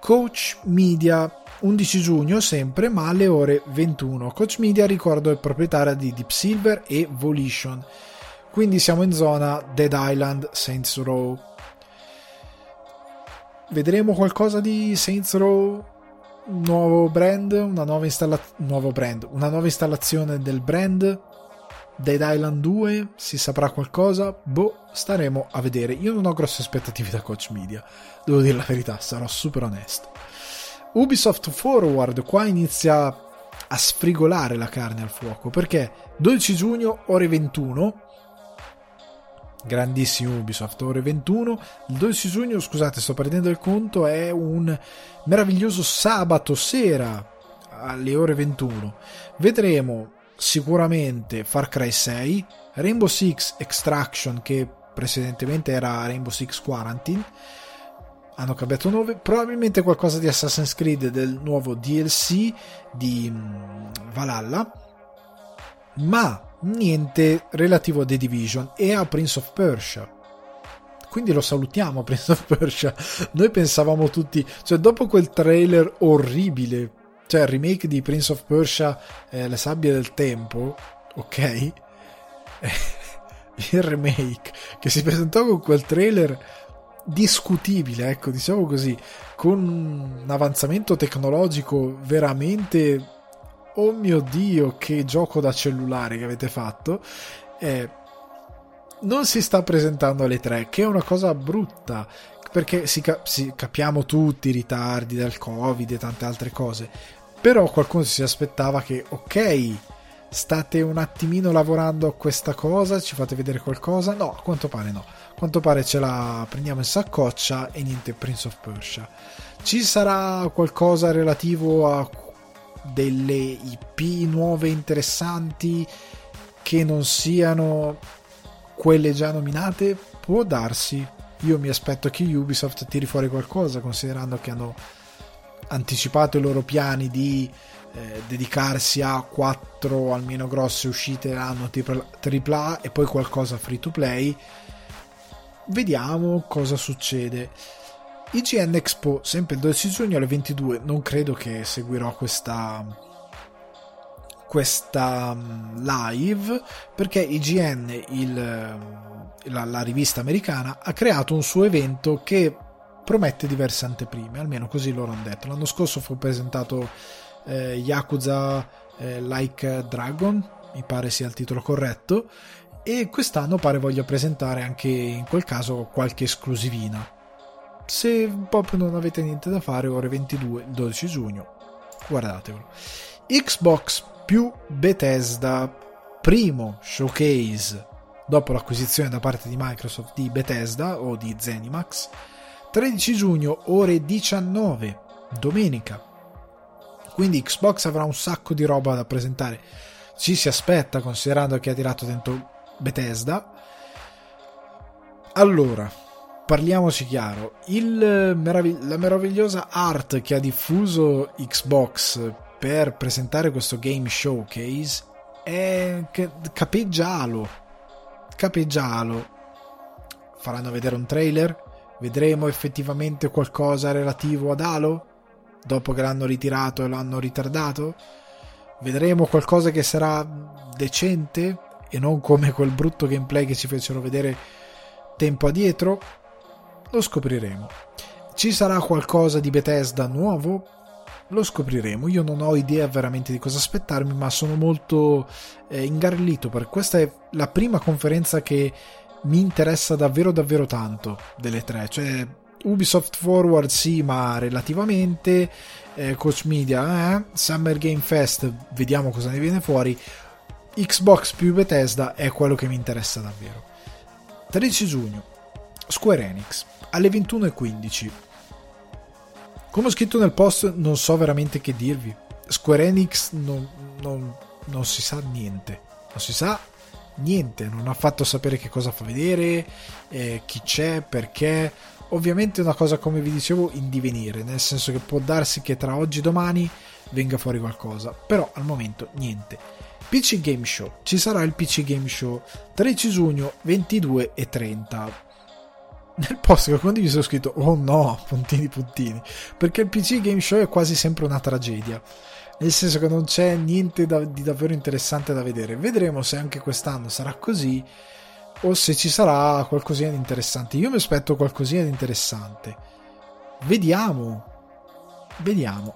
Coach Media 11 giugno sempre, ma alle ore 21. Coach Media, ricordo, è proprietaria di Deep Silver e Volition. Quindi siamo in zona Dead Island, Saints Row. Vedremo qualcosa di Saints Row? Un nuovo brand? Una nuova, installa- nuovo brand, una nuova installazione del brand? Dead Island 2? Si saprà qualcosa? Boh, staremo a vedere. Io non ho grosse aspettative da Coach Media, devo dire la verità, sarò super onesto. Ubisoft Forward qua inizia a sfrigolare la carne al fuoco perché 12 giugno ore 21 grandissimo Ubisoft ore 21 il 12 giugno scusate sto perdendo il conto è un meraviglioso sabato sera alle ore 21 vedremo sicuramente Far Cry 6 Rainbow Six Extraction che precedentemente era Rainbow Six Quarantine hanno cambiato nome, probabilmente qualcosa di Assassin's Creed del nuovo DLC di mm, Valhalla, ma niente relativo a The Division e a Prince of Persia. Quindi lo salutiamo Prince of Persia. Noi pensavamo tutti, cioè dopo quel trailer orribile, cioè il remake di Prince of Persia eh, Le sabbie del tempo, ok? il remake che si presentò con quel trailer discutibile, ecco, diciamo così, con un avanzamento tecnologico veramente oh mio dio, che gioco da cellulare che avete fatto. Eh, non si sta presentando alle tre, che è una cosa brutta. perché si, si, capiamo tutti i ritardi del covid e tante altre cose però qualcuno si aspettava che ok state un attimino lavorando a questa cosa ci fate vedere qualcosa no a quanto pare no quanto pare ce la prendiamo in saccoccia e niente Prince of Persia. Ci sarà qualcosa relativo a delle IP nuove interessanti che non siano quelle già nominate? Può darsi. Io mi aspetto che Ubisoft tiri fuori qualcosa considerando che hanno anticipato i loro piani di eh, dedicarsi a quattro almeno grosse uscite l'anno AAA e poi qualcosa free to play vediamo cosa succede IGN Expo sempre il 12 giugno alle 22 non credo che seguirò questa questa mm, live perché IGN il la, la rivista americana, ha creato un suo evento che promette diverse anteprime, almeno così loro hanno detto. L'anno scorso fu presentato eh, Yakuza eh, Like Dragon, mi pare sia il titolo corretto, e quest'anno pare voglia presentare anche in quel caso qualche esclusivina. Se proprio non avete niente da fare, ore 22, 12 giugno, guardatevelo. Xbox più Bethesda, primo showcase dopo l'acquisizione da parte di Microsoft di Bethesda o di Zenimax. 13 giugno, ore 19, domenica. Quindi Xbox avrà un sacco di roba da presentare. Ci si aspetta, considerando che ha tirato dentro Bethesda. Allora, parliamoci chiaro. Meravigli- la meravigliosa art che ha diffuso Xbox per presentare questo game showcase è capeggia Halo capeggia Halo. Faranno vedere un trailer? Vedremo effettivamente qualcosa relativo ad Halo? Dopo che l'hanno ritirato e l'hanno ritardato? Vedremo qualcosa che sarà decente e non come quel brutto gameplay che ci fecero vedere tempo addietro? Lo scopriremo. Ci sarà qualcosa di Bethesda nuovo? Lo scopriremo. Io non ho idea veramente di cosa aspettarmi, ma sono molto eh, ingarrellito per questa è la prima conferenza che mi interessa davvero davvero tanto delle tre. Cioè Ubisoft Forward sì, ma relativamente eh, Coach Media, eh? Summer Game Fest, vediamo cosa ne viene fuori. Xbox più Bethesda è quello che mi interessa davvero. 13 giugno, Square Enix, alle 21.15 come ho scritto nel post, non so veramente che dirvi. Square Enix non, non, non si sa niente. Non si sa niente. Non ha fatto sapere che cosa fa vedere, eh, chi c'è, perché. Ovviamente è una cosa, come vi dicevo, in divenire. Nel senso che può darsi che tra oggi e domani venga fuori qualcosa. Però al momento niente. PC Game Show. Ci sarà il PC Game Show 13 giugno 22 e 30 nel post che condiviso ho scritto oh no, puntini puntini, perché il PC Game Show è quasi sempre una tragedia, nel senso che non c'è niente da, di davvero interessante da vedere. Vedremo se anche quest'anno sarà così o se ci sarà qualcosina di interessante. Io mi aspetto qualcosina di interessante. Vediamo. Vediamo.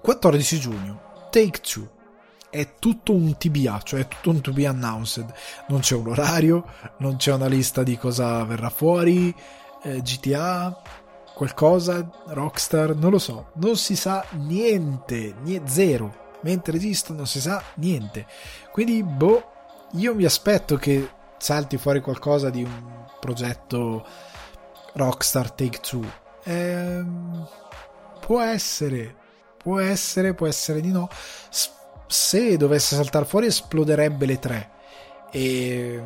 14 giugno, Take Two è tutto un TBA, cioè è tutto un to be announced. Non c'è un orario, non c'è una lista di cosa verrà fuori, eh, GTA, qualcosa, Rockstar, non lo so, non si sa niente, niente zero. Mentre registro non si sa niente. Quindi, boh, io mi aspetto che salti fuori qualcosa di un progetto Rockstar Take Two. Ehm, può essere, può essere, può essere di no. Spero se dovesse saltare fuori esploderebbe le tre. E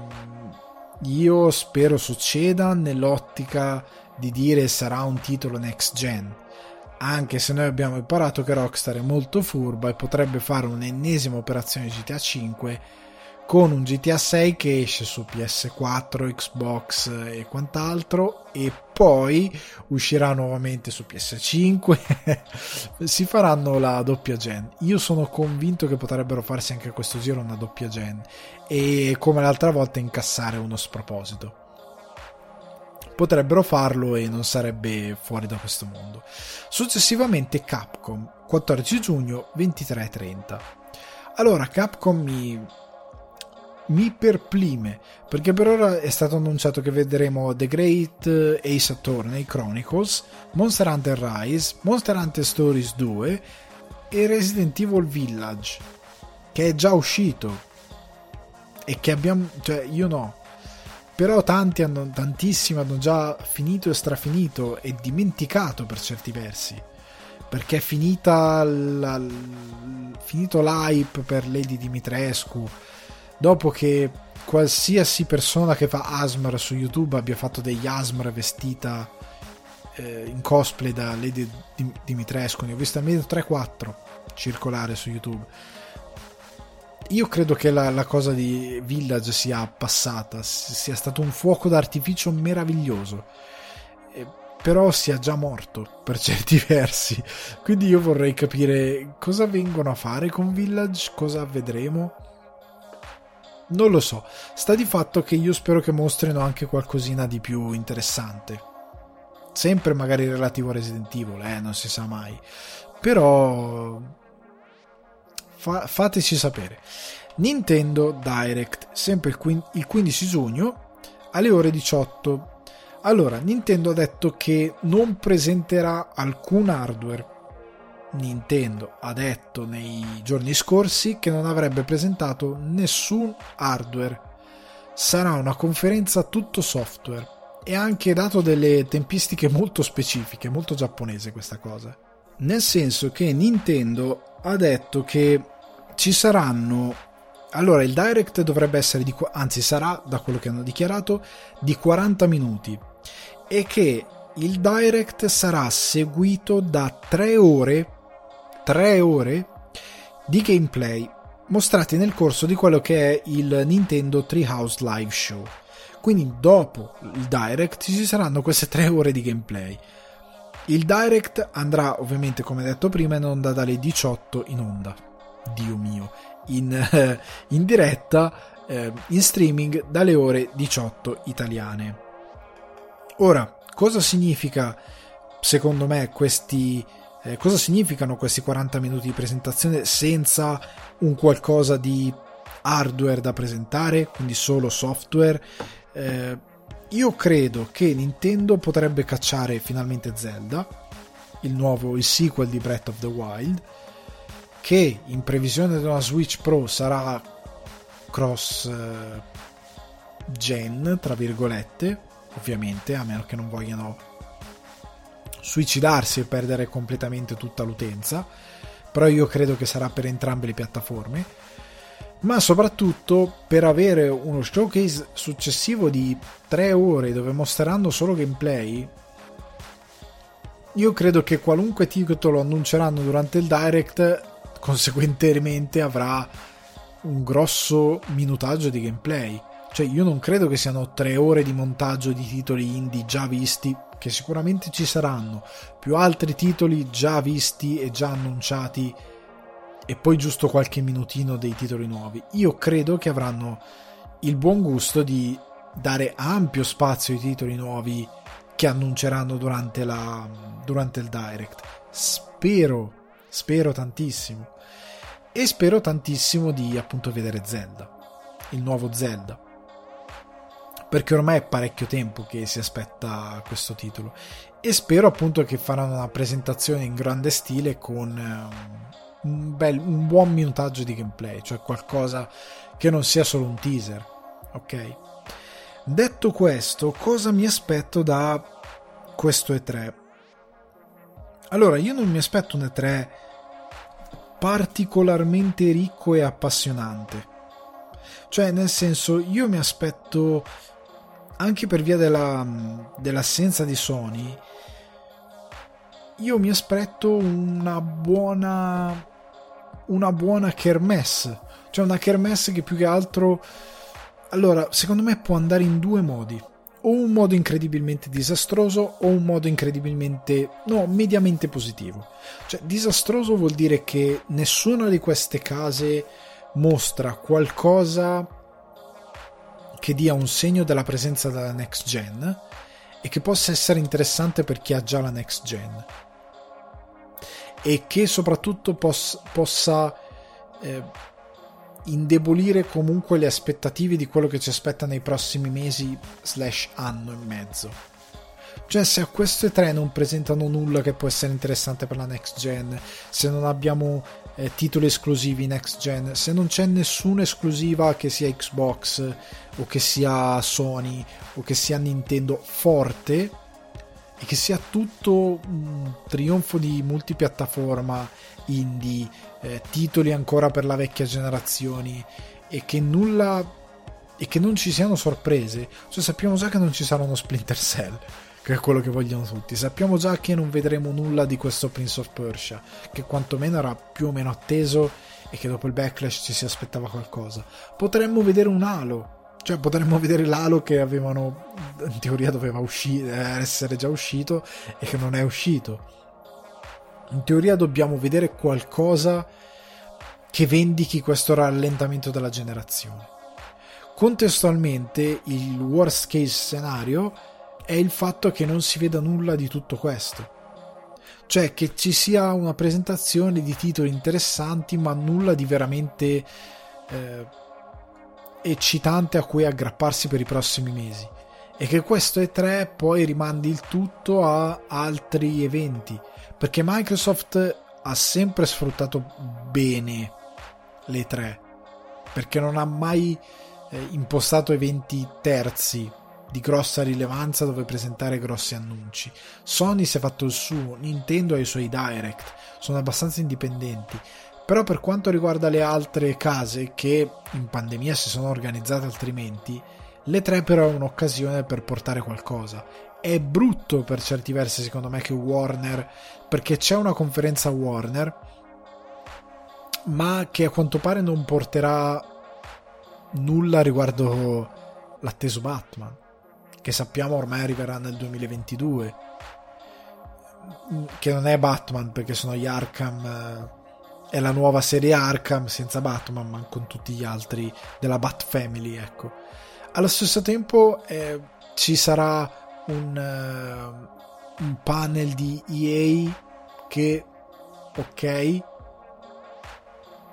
io spero succeda nell'ottica di dire sarà un titolo next gen. Anche se noi abbiamo imparato che Rockstar è molto furba e potrebbe fare un'ennesima operazione GTA 5 con un GTA 6 che esce su PS4, Xbox e quant'altro e poi uscirà nuovamente su PS5 si faranno la doppia gen. Io sono convinto che potrebbero farsi anche questo giro una doppia gen e come l'altra volta incassare uno sproposito. Potrebbero farlo e non sarebbe fuori da questo mondo. Successivamente Capcom 14 giugno 23.30 allora Capcom mi mi perplime perché per ora è stato annunciato che vedremo The Great Ace Attorney Chronicles, Monster Hunter Rise, Monster Hunter Stories 2 e Resident Evil Village che è già uscito. E che abbiamo cioè io no. Però tanti hanno tantissimi hanno già finito e strafinito e dimenticato per certi versi perché è finita la, finito l'hype per Lady Dimitrescu dopo che qualsiasi persona che fa Asmr su YouTube abbia fatto degli Asmr vestita eh, in cosplay da Lady Dimitrescu, ne ho visto almeno 3-4 circolare su YouTube. Io credo che la, la, cosa di Village sia passata, sia stato un fuoco d'artificio meraviglioso, eh, però sia già morto per certi versi. Quindi io vorrei capire cosa vengono a fare con Village, cosa vedremo non lo so. Sta di fatto che io spero che mostrino anche qualcosina di più interessante. Sempre magari relativo a Resident Evil, eh, non si sa mai. Però fa- fateci sapere. Nintendo Direct, sempre il, quin- il 15 giugno alle ore 18. Allora, Nintendo ha detto che non presenterà alcun hardware Nintendo ha detto nei giorni scorsi che non avrebbe presentato nessun hardware. Sarà una conferenza tutto software e ha anche dato delle tempistiche molto specifiche, molto giapponese questa cosa. Nel senso che Nintendo ha detto che ci saranno allora il direct dovrebbe essere di anzi sarà da quello che hanno dichiarato di 40 minuti e che il direct sarà seguito da 3 ore 3 ore di gameplay mostrati nel corso di quello che è il Nintendo Treehouse Live Show. Quindi dopo il Direct ci saranno queste 3 ore di gameplay. Il Direct andrà ovviamente come detto prima in onda dalle 18 in onda. Dio mio, in, in diretta, eh, in streaming dalle ore 18 italiane. Ora, cosa significa secondo me questi eh, cosa significano questi 40 minuti di presentazione senza un qualcosa di hardware da presentare, quindi solo software. Eh, io credo che Nintendo potrebbe cacciare finalmente Zelda, il nuovo, il sequel di Breath of the Wild, che in previsione di una Switch Pro sarà cross eh, gen, tra virgolette, ovviamente, a meno che non vogliano suicidarsi e perdere completamente tutta l'utenza, però io credo che sarà per entrambe le piattaforme, ma soprattutto per avere uno showcase successivo di 3 ore dove mostreranno solo gameplay. Io credo che qualunque titolo annunceranno durante il direct conseguentemente avrà un grosso minutaggio di gameplay. Cioè, io non credo che siano tre ore di montaggio di titoli indie già visti che sicuramente ci saranno, più altri titoli già visti e già annunciati e poi giusto qualche minutino dei titoli nuovi. Io credo che avranno il buon gusto di dare ampio spazio ai titoli nuovi che annunceranno durante, la, durante il direct. Spero, spero tantissimo. E spero tantissimo di appunto vedere Zelda, il nuovo Zelda perché ormai è parecchio tempo che si aspetta questo titolo e spero appunto che faranno una presentazione in grande stile con ehm, un, bel, un buon minutaggio di gameplay, cioè qualcosa che non sia solo un teaser, ok? Detto questo, cosa mi aspetto da questo E3? Allora, io non mi aspetto un E3 particolarmente ricco e appassionante. Cioè, nel senso, io mi aspetto anche per via della, dell'assenza di Sony, io mi aspetto una buona una buona kermesse. Cioè una kermesse che più che altro allora secondo me può andare in due modi. O un modo incredibilmente disastroso o un modo incredibilmente no mediamente positivo. Cioè disastroso vuol dire che nessuna di queste case mostra qualcosa che dia un segno della presenza della next gen e che possa essere interessante per chi ha già la next gen e che soprattutto poss- possa eh, indebolire comunque le aspettative di quello che ci aspetta nei prossimi mesi slash anno e mezzo. Cioè, se a queste tre non presentano nulla che può essere interessante per la next gen, se non abbiamo eh, titoli esclusivi next gen, se non c'è nessuna esclusiva che sia Xbox o che sia Sony o che sia Nintendo forte e che sia tutto un trionfo di multipiattaforma indie, eh, titoli ancora per la vecchia generazione e che nulla e che non ci siano sorprese, cioè sappiamo già che non ci sarà uno Splinter Cell che è quello che vogliono tutti. Sappiamo già che non vedremo nulla di questo Prince of Persia, che quantomeno era più o meno atteso e che dopo il backlash ci si aspettava qualcosa. Potremmo vedere un Halo, cioè potremmo vedere l'Halo che avevano in teoria doveva uscire, essere già uscito e che non è uscito. In teoria dobbiamo vedere qualcosa che vendichi questo rallentamento della generazione. Contestualmente, il worst case scenario è il fatto che non si veda nulla di tutto questo. Cioè che ci sia una presentazione di titoli interessanti ma nulla di veramente eh, eccitante a cui aggrapparsi per i prossimi mesi. E che questo E3 poi rimandi il tutto a altri eventi. Perché Microsoft ha sempre sfruttato bene le 3 perché non ha mai eh, impostato eventi terzi di grossa rilevanza dove presentare grossi annunci. Sony si è fatto il suo, Nintendo ha i suoi direct, sono abbastanza indipendenti. Però per quanto riguarda le altre case che in pandemia si sono organizzate altrimenti, le tre però è un'occasione per portare qualcosa. È brutto per certi versi secondo me che Warner, perché c'è una conferenza Warner, ma che a quanto pare non porterà nulla riguardo l'atteso Batman che sappiamo ormai arriverà nel 2022 che non è Batman perché sono gli Arkham eh, è la nuova serie Arkham senza Batman ma con tutti gli altri della Bat Family ecco. Allo stesso tempo eh, ci sarà un, uh, un panel di EA che ok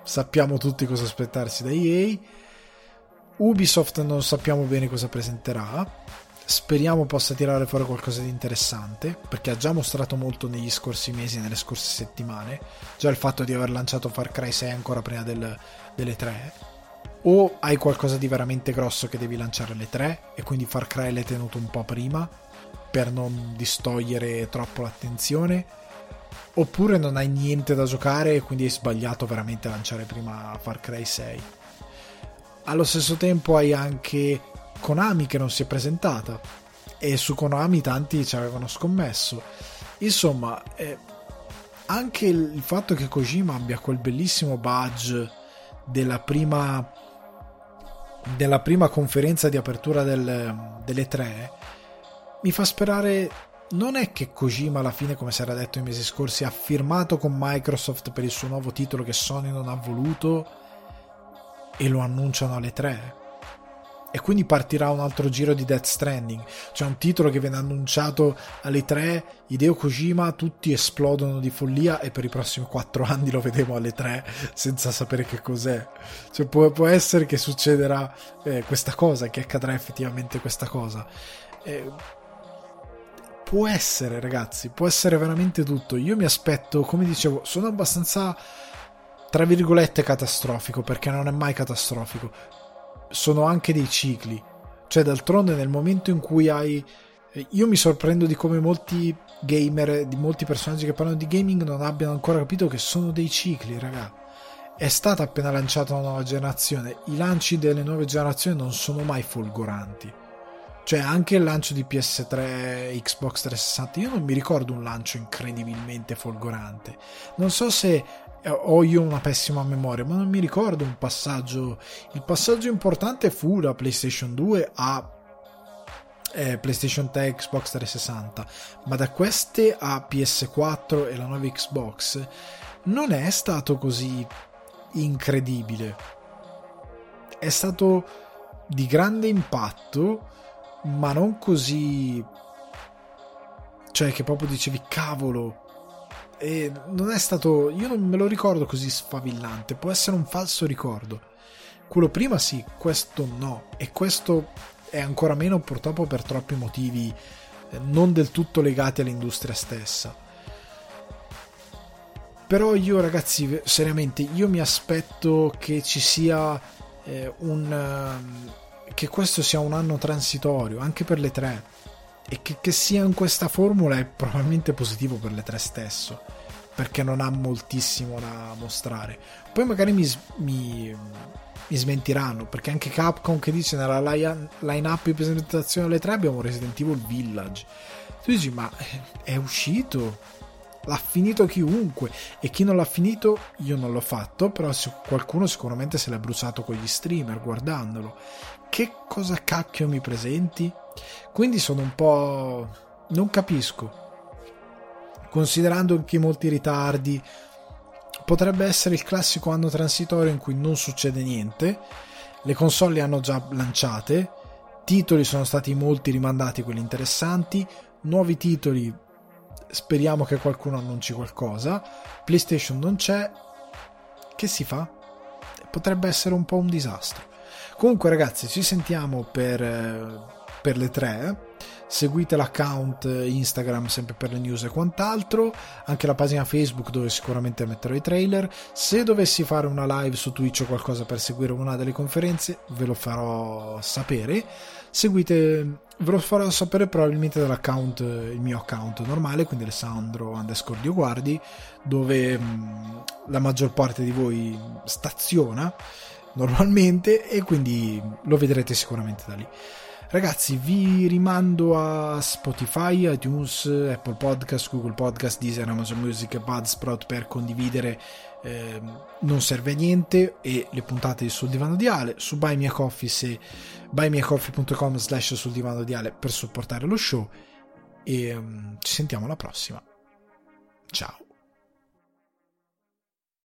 sappiamo tutti cosa aspettarsi da EA Ubisoft non sappiamo bene cosa presenterà Speriamo possa tirare fuori qualcosa di interessante, perché ha già mostrato molto negli scorsi mesi nelle scorse settimane. Già il fatto di aver lanciato Far Cry 6 ancora prima del, delle 3. O hai qualcosa di veramente grosso che devi lanciare alle 3 e quindi Far Cry l'hai tenuto un po' prima per non distogliere troppo l'attenzione. Oppure non hai niente da giocare e quindi hai sbagliato veramente a lanciare prima Far Cry 6. Allo stesso tempo hai anche Konami che non si è presentata e su Konami tanti ci avevano scommesso. Insomma, eh, anche il fatto che Kojima abbia quel bellissimo badge della prima, della prima conferenza di apertura del, delle tre mi fa sperare non è che Kojima alla fine come si era detto i mesi scorsi ha firmato con Microsoft per il suo nuovo titolo che Sony non ha voluto e lo annunciano alle tre e quindi partirà un altro giro di Death Stranding. C'è un titolo che viene annunciato alle 3, Hideo Kojima, tutti esplodono di follia e per i prossimi 4 anni lo vedremo alle 3 senza sapere che cos'è. Cioè, può, può essere che succederà eh, questa cosa, che accadrà effettivamente questa cosa. Eh, può essere, ragazzi, può essere veramente tutto. Io mi aspetto, come dicevo, sono abbastanza tra virgolette catastrofico perché non è mai catastrofico sono anche dei cicli. Cioè, d'altronde, nel momento in cui hai. Io mi sorprendo di come molti gamer, di molti personaggi che parlano di gaming non abbiano ancora capito che sono dei cicli, raga. È stata appena lanciata una nuova generazione. I lanci delle nuove generazioni non sono mai folgoranti. Cioè, anche il lancio di PS3, Xbox 360, io non mi ricordo un lancio incredibilmente folgorante. Non so se eh, ho io una pessima memoria, ma non mi ricordo un passaggio. Il passaggio importante fu da PlayStation 2 a eh, PlayStation 3 Xbox 360, ma da queste a PS4 e la nuova Xbox non è stato così incredibile. È stato di grande impatto, ma non così. Cioè, che proprio dicevi, cavolo, e non è stato io non me lo ricordo così sfavillante può essere un falso ricordo quello prima sì, questo no. E questo è ancora meno purtroppo per troppi motivi eh, non del tutto legati all'industria stessa. Però io ragazzi, seriamente, io mi aspetto che ci sia eh, un... Uh, che questo sia un anno transitorio anche per le tre e che, che sia in questa formula è probabilmente positivo per le tre stesso perché non ha moltissimo da mostrare. Poi magari mi, mi, mi smentiranno perché anche Capcom che dice nella line up di presentazione alle 3 abbiamo Resident Evil Village. Tu dici ma è uscito? L'ha finito chiunque? E chi non l'ha finito io non l'ho fatto però qualcuno sicuramente se l'è bruciato con gli streamer guardandolo. Che cosa cacchio mi presenti quindi sono un po' non capisco considerando anche molti ritardi potrebbe essere il classico anno transitorio in cui non succede niente, le console le hanno già lanciate, titoli sono stati molti rimandati, quelli interessanti, nuovi titoli, speriamo che qualcuno annunci qualcosa, PlayStation non c'è, che si fa? Potrebbe essere un po' un disastro. Comunque ragazzi, ci sentiamo per, eh, per le tre seguite l'account Instagram sempre per le news e quant'altro, anche la pagina Facebook dove sicuramente metterò i trailer. Se dovessi fare una live su Twitch o qualcosa per seguire una delle conferenze, ve lo farò sapere. Seguite, ve lo farò sapere probabilmente dall'account, il mio account normale, quindi Alessandro underscore Dioguardi, dove mh, la maggior parte di voi staziona normalmente e quindi lo vedrete sicuramente da lì. Ragazzi, vi rimando a Spotify, iTunes, Apple Podcast, Google Podcast, Deezer, Amazon Music e Budsprout per condividere eh, Non serve a niente e le puntate sul divano diale. Su Buy Me a Coffee se buymeacoffee.com slash sul divano diale per supportare lo show. E um, ci sentiamo alla prossima. Ciao.